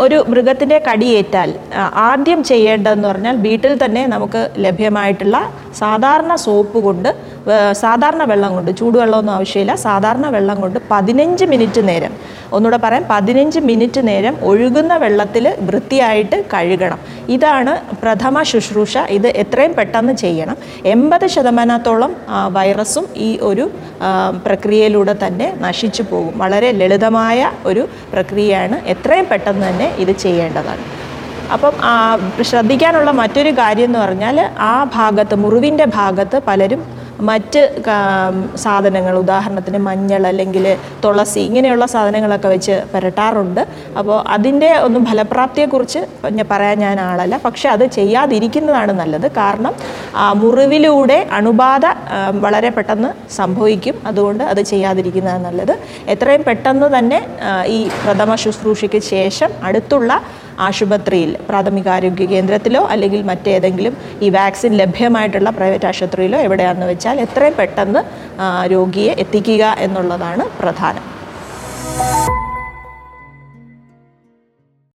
ഒരു മൃഗത്തിന്റെ കടിയേറ്റാൽ ആദ്യം ചെയ്യേണ്ടതെന്ന് പറഞ്ഞാൽ വീട്ടിൽ തന്നെ നമുക്ക് ലഭ്യമായിട്ടുള്ള സാധാരണ സോപ്പ് കൊണ്ട് സാധാരണ വെള്ളം കൊണ്ട് ചൂടുവെള്ളമൊന്നും ആവശ്യമില്ല. സാധാരണ വെള്ളം കൊണ്ട് പതിനഞ്ച് മിനിറ്റ് നേരം ഒന്നുകൂടെ പറയാം പതിനഞ്ച് മിനിറ്റ് നേരം ഒഴുകുന്ന വെള്ളത്തിൽ വൃത്തിയായിട്ട് കഴുകണം. ഇതാണ് പ്രഥമ ശുശ്രൂഷ. ഇത് എത്രയും പെട്ടെന്ന് ചെയ്യണം. എൺപത് ശതമാനത്തോളം വൈറസും ഈ ഒരു പ്രക്രിയയിലൂടെ തന്നെ നശിച്ചു പോകും. വളരെ ലളിതമായ ഒരു പ്രക്രിയയാണ്. എത്രയും പെട്ടെന്ന് തന്നെ ഇത് ചെയ്യേണ്ടതാണ്. അപ്പം ശ്രദ്ധിക്കാനുള്ള മറ്റൊരു കാര്യം എന്ന് പറഞ്ഞാൽ ആ ഭാഗത്ത് മുറിവിന്റെ ഭാഗത്ത് പലരും മറ്റ് സാധനങ്ങൾ ഉദാഹരണത്തിന് മഞ്ഞൾ അല്ലെങ്കിൽ തുളസി ഇങ്ങനെയുള്ള സാധനങ്ങളൊക്കെ വെച്ച് പുരട്ടാറുണ്ട്. അപ്പോൾ അതിന്റെ ഒന്നും ഫലപ്രാപ്തിയെക്കുറിച്ച് പറയാൻ ഞാൻ ആളല്ല. പക്ഷെ അത് ചെയ്യാതിരിക്കുന്നതാണ് നല്ലത്. കാരണം മുറിവിലൂടെ അണുബാധ വളരെ പെട്ടെന്ന് സംഭവിക്കും. അതുകൊണ്ട് അത് ചെയ്യാതിരിക്കുന്നതാണ് നല്ലത്. എത്രയും പെട്ടെന്ന് തന്നെ ഈ പ്രഥമ ശുശ്രൂഷയ്ക്ക് ശേഷം അടുത്തുള്ള ആശുപത്രിയിൽ പ്രാഥമികാരോഗ്യ കേന്ദ്രത്തിലോ അല്ലെങ്കിൽ മറ്റേതെങ്കിലും ഈ വാക്സിൻ ലഭ്യമായിട്ടുള്ള പ്രൈവറ്റ് ആശുപത്രിയിലോ എവിടെയാണെന്ന് വെച്ചാൽ എത്രയും പെട്ടെന്ന് രോഗിയെ എത്തിക്കുക എന്നുള്ളതാണ് പ്രധാനം.